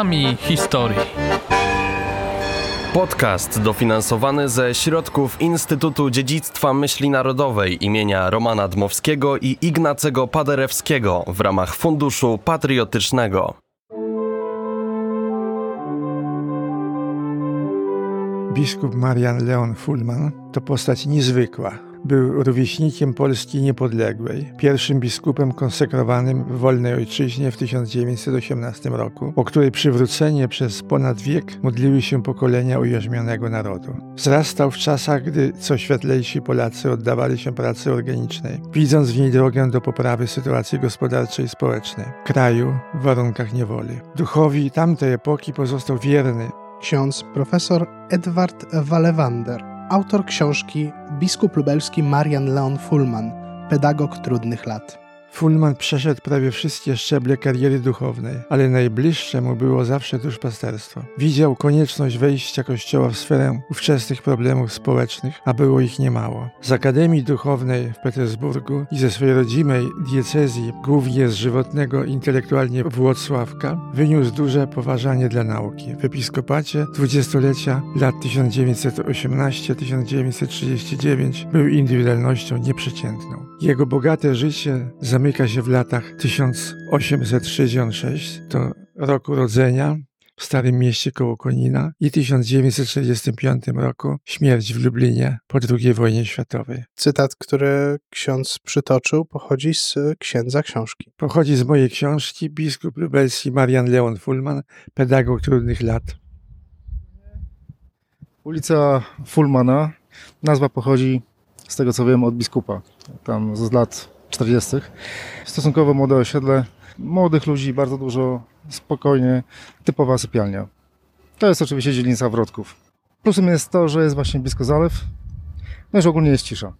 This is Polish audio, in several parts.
Głosami historii. Podcast dofinansowany ze środków Instytutu Dziedzictwa Myśli Narodowej imienia Romana Dmowskiego i Ignacego Paderewskiego w ramach Funduszu Patriotycznego. Biskup Marian Leon Fulman to postać niezwykła był rówieśnikiem Polski niepodległej, pierwszym biskupem konsekrowanym w wolnej ojczyźnie w 1918 roku, o której przywrócenie przez ponad wiek modliły się pokolenia ujarzmionego narodu. Wzrastał w czasach, gdy co Polacy oddawali się pracy organicznej, widząc w niej drogę do poprawy sytuacji gospodarczej i społecznej kraju w warunkach niewoli. Duchowi tamtej epoki pozostał wierny ksiądz profesor Edward Walewander autor książki biskup lubelski Marian Leon Fullman, pedagog trudnych lat. Fulman przeszedł prawie wszystkie szczeble kariery duchownej, ale najbliższe mu było zawsze duszpasterstwo. Widział konieczność wejścia Kościoła w sferę ówczesnych problemów społecznych, a było ich niemało. Z Akademii Duchownej w Petersburgu i ze swojej rodzimej diecezji, głównie z żywotnego intelektualnie Włocławka, wyniósł duże poważanie dla nauki. W episkopacie dwudziestolecia lat 1918-1939 był indywidualnością nieprzeciętną. Jego bogate życie zamyka się w latach 1866, to rok urodzenia w Starym Mieście koło Konina i 1965 roku śmierć w Lublinie po II wojnie światowej. Cytat, który ksiądz przytoczył, pochodzi z księdza książki. Pochodzi z mojej książki biskup lubelski Marian Leon Fulman, pedagog trudnych lat. Ulica Fulmana, nazwa pochodzi z tego co wiem od biskupa, tam z lat 40. Stosunkowo młode osiedle, młodych ludzi, bardzo dużo, spokojnie, typowa sypialnia. To jest oczywiście dzielnica Wrotków. Plusem jest to, że jest właśnie blisko zalew, no i że ogólnie jest cisza.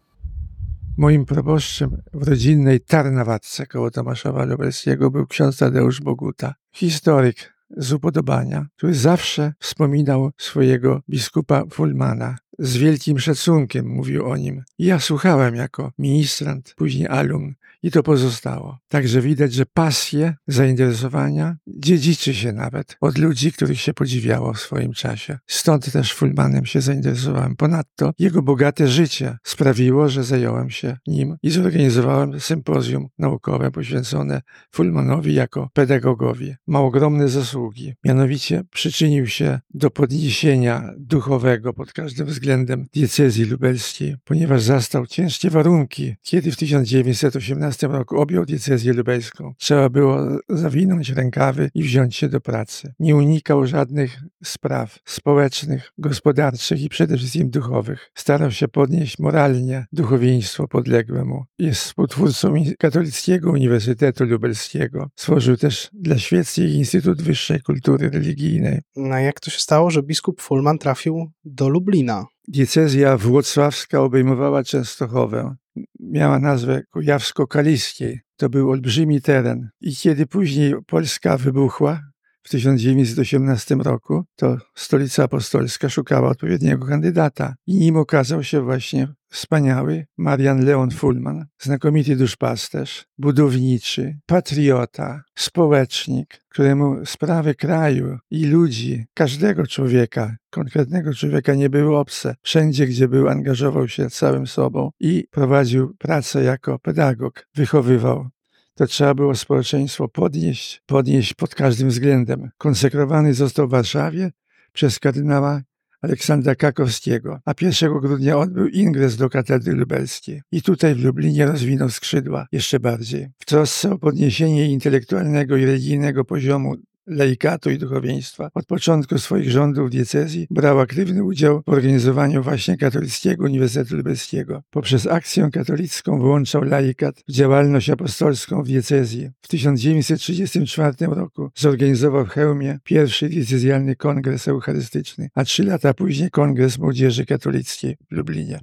Moim proboszczem w rodzinnej Tarnawatce koło Tomaszowa Lubelskiego był ksiądz Tadeusz Boguta, historyk z upodobania, który zawsze wspominał swojego biskupa Fulmana, z wielkim szacunkiem mówił o nim. Ja słuchałem jako ministrant, później alum i to pozostało. Także widać, że pasje, zainteresowania dziedziczy się nawet od ludzi, których się podziwiało w swoim czasie. Stąd też Fulmanem się zainteresowałem. Ponadto jego bogate życie sprawiło, że zająłem się nim i zorganizowałem sympozjum naukowe poświęcone Fulmanowi jako pedagogowi. Ma ogromne zasługi. Mianowicie przyczynił się do podniesienia duchowego pod każdym względem względem diecezji lubelskiej, ponieważ zastał ciężkie warunki, kiedy w 1918 roku objął diecezję lubelską. Trzeba było zawinąć rękawy i wziąć się do pracy. Nie unikał żadnych spraw społecznych, gospodarczych i przede wszystkim duchowych. Starał się podnieść moralnie duchowieństwo podległe mu. Jest współtwórcą Katolickiego Uniwersytetu Lubelskiego. Stworzył też dla Szwecji Instytut Wyższej Kultury Religijnej. No jak to się stało, że biskup Fulman trafił do Lublina? Diecezja włocławska obejmowała Częstochowę. Miała nazwę Kujawsko-Kaliskiej. To był olbrzymi teren. I kiedy później Polska wybuchła, w 1918 roku, to stolica apostolska szukała odpowiedniego kandydata i nim okazał się właśnie wspaniały Marian Leon Fulman, znakomity duszpasterz, budowniczy, patriota, społecznik, któremu sprawy kraju i ludzi, każdego człowieka, konkretnego człowieka nie były obce. Wszędzie, gdzie był, angażował się całym sobą i prowadził pracę jako pedagog, wychowywał to trzeba było społeczeństwo podnieść, podnieść pod każdym względem. Konsekrowany został w Warszawie przez kardynała Aleksandra Kakowskiego, a 1 grudnia odbył ingres do katedry lubelskiej. I tutaj w Lublinie rozwinął skrzydła jeszcze bardziej. W trosce o podniesienie intelektualnego i religijnego poziomu laikatu i duchowieństwa. Od początku swoich rządów diecezji brał aktywny udział w organizowaniu właśnie Katolickiego Uniwersytetu Lubelskiego. Poprzez akcję katolicką włączał laikat w działalność apostolską w diecezji. W 1934 roku zorganizował w Chełmie pierwszy diecezjalny kongres eucharystyczny, a trzy lata później kongres młodzieży katolickiej w Lublinie.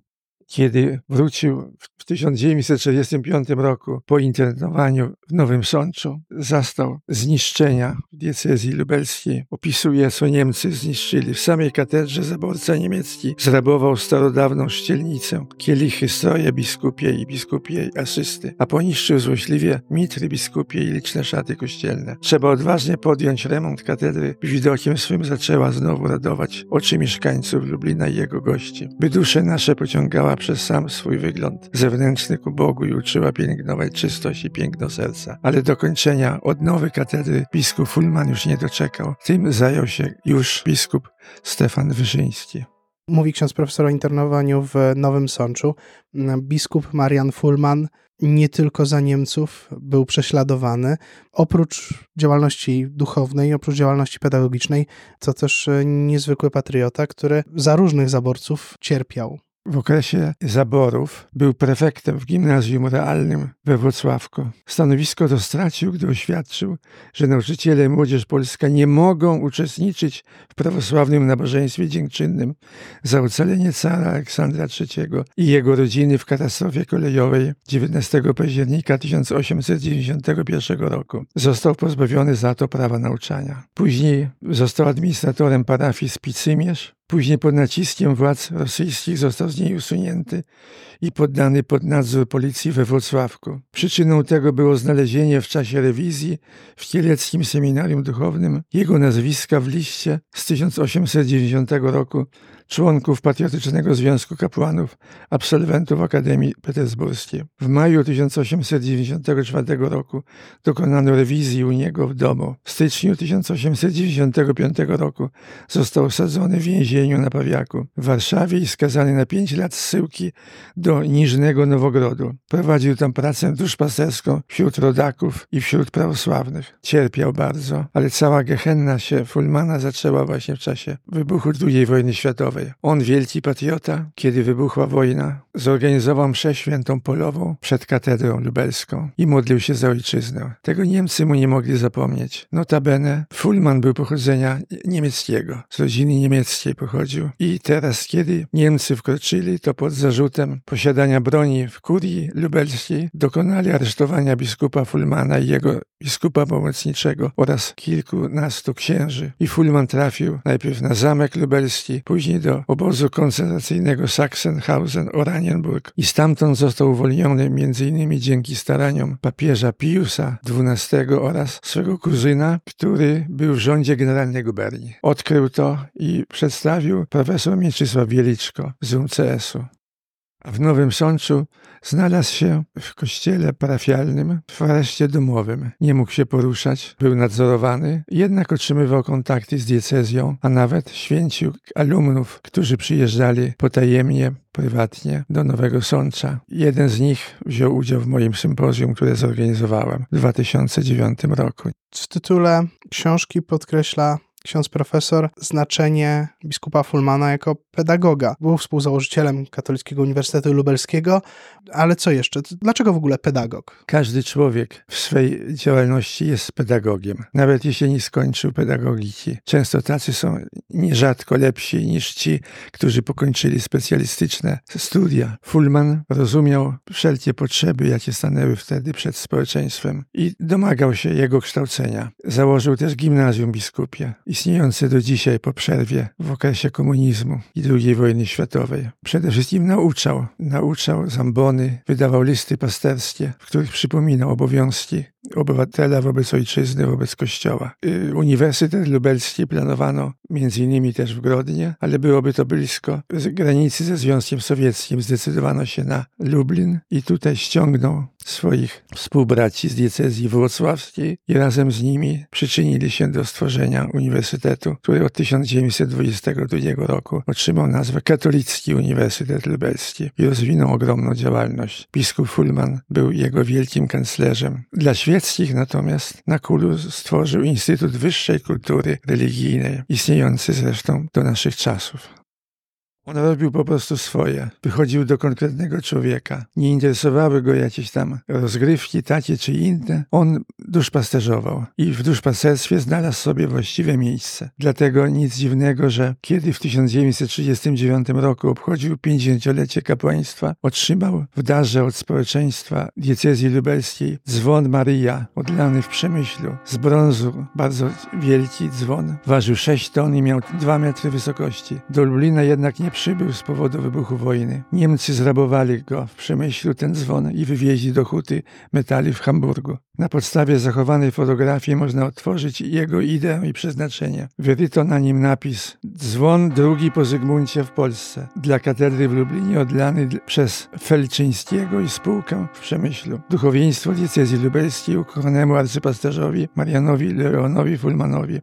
Kiedy wrócił w 1945 roku po internowaniu w Nowym Sączu, zastał zniszczenia w diecezji lubelskiej. Opisuje, co Niemcy zniszczyli. W samej katedrze zaborca niemiecki zrabował starodawną ścielnicę, kielichy, stroje biskupie i biskupie asysty, a poniszczył złośliwie mitry biskupie i liczne szaty kościelne. Trzeba odważnie podjąć remont katedry, widokiem swym zaczęła znowu radować oczy mieszkańców Lublina i jego gości, by dusze nasze pociągała przez sam swój wygląd zewnętrzny ku Bogu i uczyła pielęgnować czystość i piękno serca. Ale dokończenia odnowy katedry biskup Fulman już nie doczekał. Tym zajął się już biskup Stefan Wyszyński. Mówi ksiądz profesor o internowaniu w Nowym Sączu. Biskup Marian Fulman nie tylko za Niemców był prześladowany. Oprócz działalności duchownej, oprócz działalności pedagogicznej, to też niezwykły patriota, który za różnych zaborców cierpiał. W okresie zaborów był prefektem w gimnazjum realnym we Wrocławku. Stanowisko to stracił, gdy oświadczył, że nauczyciele młodzież polska nie mogą uczestniczyć w prawosławnym nabożeństwie dziękczynnym za ocalenie cara Aleksandra III i jego rodziny w katastrofie kolejowej 19 października 1891 roku. Został pozbawiony za to prawa nauczania. Później został administratorem parafii Spicymierz, Później pod naciskiem władz rosyjskich został z niej usunięty i poddany pod nadzór policji we Wrocławku. Przyczyną tego było znalezienie w czasie rewizji w Kieleckim Seminarium Duchownym jego nazwiska w liście z 1890 roku członków Patriotycznego Związku Kapłanów, absolwentów Akademii Petersburskiej. W maju 1894 roku dokonano rewizji u niego w domu. W styczniu 1895 roku został osadzony w więzieniu na Pawiaku w Warszawie i skazany na pięć lat zsyłki do Niżnego Nowogrodu. Prowadził tam pracę duszpasterską wśród rodaków i wśród prawosławnych. Cierpiał bardzo, ale cała gehenna się Fulmana zaczęła właśnie w czasie wybuchu II wojny światowej. On, wielki patriota, kiedy wybuchła wojna, zorganizował mszę świętą polową przed katedrą lubelską i modlił się za ojczyznę. Tego Niemcy mu nie mogli zapomnieć. Notabene, Fulman był pochodzenia niemieckiego, z rodziny niemieckiej pochodził. I teraz, kiedy Niemcy wkroczyli, to pod zarzutem posiadania broni w kurii lubelskiej dokonali aresztowania biskupa Fulmana i jego biskupa pomocniczego oraz kilkunastu księży. I Fulman trafił najpierw na zamek lubelski, później do obozu koncentracyjnego Sachsenhausen-Oranienburg i stamtąd został uwolniony m.in. dzięki staraniom papieża Piusa XII oraz swego kuzyna, który był w rządzie generalnej guberni. Odkrył to i przedstawił profesor Mieczysław Wieliczko z UCS-u. W Nowym Sączu znalazł się w kościele parafialnym w areszcie domowym. Nie mógł się poruszać, był nadzorowany, jednak otrzymywał kontakty z diecezją, a nawet święcił alumnów, którzy przyjeżdżali potajemnie, prywatnie do Nowego Sącza. Jeden z nich wziął udział w moim sympozjum, które zorganizowałem w 2009 roku. W tytule książki podkreśla ksiądz profesor znaczenie biskupa Fulmana jako pedagoga. Był współzałożycielem Katolickiego Uniwersytetu Lubelskiego, ale co jeszcze? Dlaczego w ogóle pedagog? Każdy człowiek w swej działalności jest pedagogiem, nawet jeśli nie skończył pedagogiki. Często tacy są nierzadko lepsi niż ci, którzy pokończyli specjalistyczne studia. Fulman rozumiał wszelkie potrzeby, jakie stanęły wtedy przed społeczeństwem i domagał się jego kształcenia. Założył też gimnazjum biskupie istniejące do dzisiaj po przerwie w okresie komunizmu i II wojny światowej. Przede wszystkim nauczał. Nauczał zambony, wydawał listy pasterskie, w których przypominał obowiązki obywatela wobec ojczyzny, wobec kościoła. Y, Uniwersytet Lubelski planowano między innymi też w Grodnie, ale byłoby to blisko granicy ze Związkiem Sowieckim. Zdecydowano się na Lublin i tutaj ściągnął swoich współbraci z diecezji wrocławskiej i razem z nimi przyczynili się do stworzenia uniwersytetu, który od 1922 roku otrzymał nazwę Katolicki Uniwersytet Lubelski i rozwinął ogromną działalność. Biskup Fulman był jego wielkim kanclerzem. Dla świeckich natomiast na Kulu stworzył Instytut Wyższej Kultury Religijnej, istniejący zresztą do naszych czasów. On robił po prostu swoje. Wychodził do konkretnego człowieka. Nie interesowały go jakieś tam rozgrywki, takie czy inne. On duszpasterzował i w duszpasterstwie znalazł sobie właściwe miejsce. Dlatego nic dziwnego, że kiedy w 1939 roku obchodził 50-lecie kapłaństwa, otrzymał w darze od społeczeństwa diecezji lubelskiej dzwon Maryja, odlany w Przemyślu, z brązu, bardzo wielki dzwon. Ważył 6 ton i miał 2 metry wysokości. Do Lublina jednak nie przybył z powodu wybuchu wojny. Niemcy zrabowali go w Przemyślu ten dzwon i wywieźli do huty metali w Hamburgu. Na podstawie zachowanej fotografii można otworzyć jego ideę i przeznaczenie. Wyryto na nim napis Dzwon drugi po Zygmuncie w Polsce dla katedry w Lublinie odlany przez Felczyńskiego i spółkę w Przemyślu. Duchowieństwo diecezji lubelskiej ukochonemu arcypasterzowi Marianowi Leonowi Fulmanowi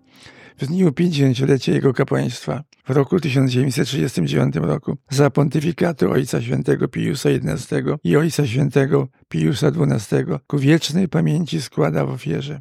w dniu 50-lecia jego kapłaństwa w roku 1939 roku za pontyfikatu Ojca Świętego Piusa XI i Ojca Świętego Piusa XII ku wiecznej pamięci składa w ofierze.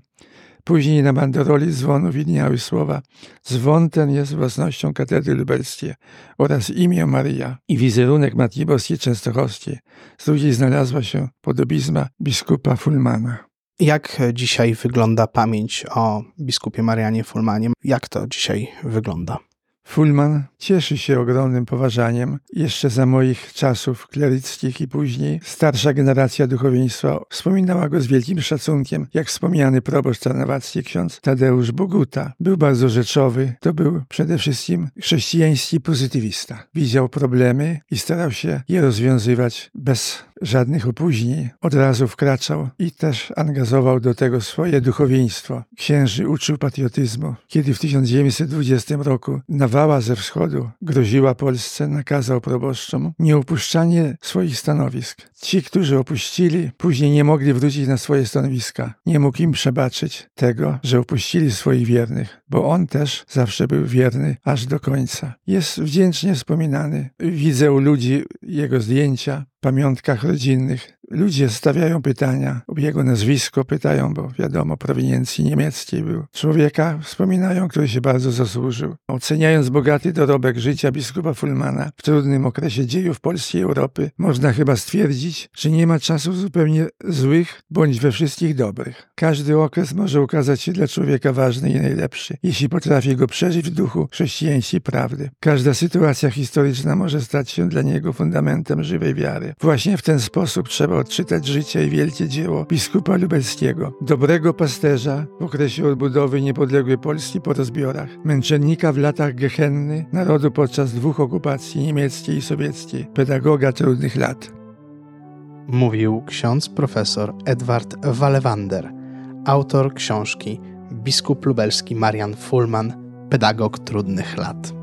Później na banderoli dzwonu widniały słowa Dzwon ten jest własnością katedry lubelskiej oraz imię Maryja i wizerunek Matki Boskiej Częstochowskiej. Z ludzi znalazła się podobizma biskupa Fulmana. Jak dzisiaj wygląda pamięć o biskupie Marianie Fulmanie? Jak to dzisiaj wygląda? Fulman cieszy się ogromnym poważaniem. Jeszcze za moich czasów kleryckich i później starsza generacja duchowieństwa wspominała go z wielkim szacunkiem, jak wspomniany proboszcz czarnowacki ksiądz Tadeusz Boguta. Był bardzo rzeczowy, to był przede wszystkim chrześcijański pozytywista. Widział problemy i starał się je rozwiązywać bez żadnych opóźnień. Od razu wkraczał i też angażował do tego swoje duchowieństwo. Księży uczył patriotyzmu. Kiedy w 1920 roku nawała ze wschodu groziła Polsce, nakazał proboszczom nieupuszczanie swoich stanowisk. Ci, którzy opuścili, później nie mogli wrócić na swoje stanowiska. Nie mógł im przebaczyć tego, że opuścili swoich wiernych, bo on też zawsze był wierny aż do końca. Jest wdzięcznie wspominany. Widzę u ludzi jego zdjęcia, pamiątkach rodzinnych. Ludzie stawiają pytania jego nazwisko, pytają, bo wiadomo, prowiniencji niemieckiej był. Człowieka wspominają, który się bardzo zasłużył. Oceniając bogaty dorobek życia biskupa Fulmana w trudnym okresie dziejów Polski i Europy, można chyba stwierdzić, że nie ma czasów zupełnie złych, bądź we wszystkich dobrych. Każdy okres może ukazać się dla człowieka ważny i najlepszy, jeśli potrafi go przeżyć w duchu chrześcijańskiej prawdy. Każda sytuacja historyczna może stać się dla niego fundamentem żywej wiary. Właśnie w ten sposób trzeba odczytać życie i wielkie dzieło biskupa lubelskiego, dobrego pasterza w okresie odbudowy niepodległej Polski po rozbiorach, męczennika w latach gehenny narodu podczas dwóch okupacji niemieckiej i sowieckiej, pedagoga trudnych lat. Mówił ksiądz profesor Edward Walewander, autor książki Biskup lubelski Marian Fulman, pedagog trudnych lat.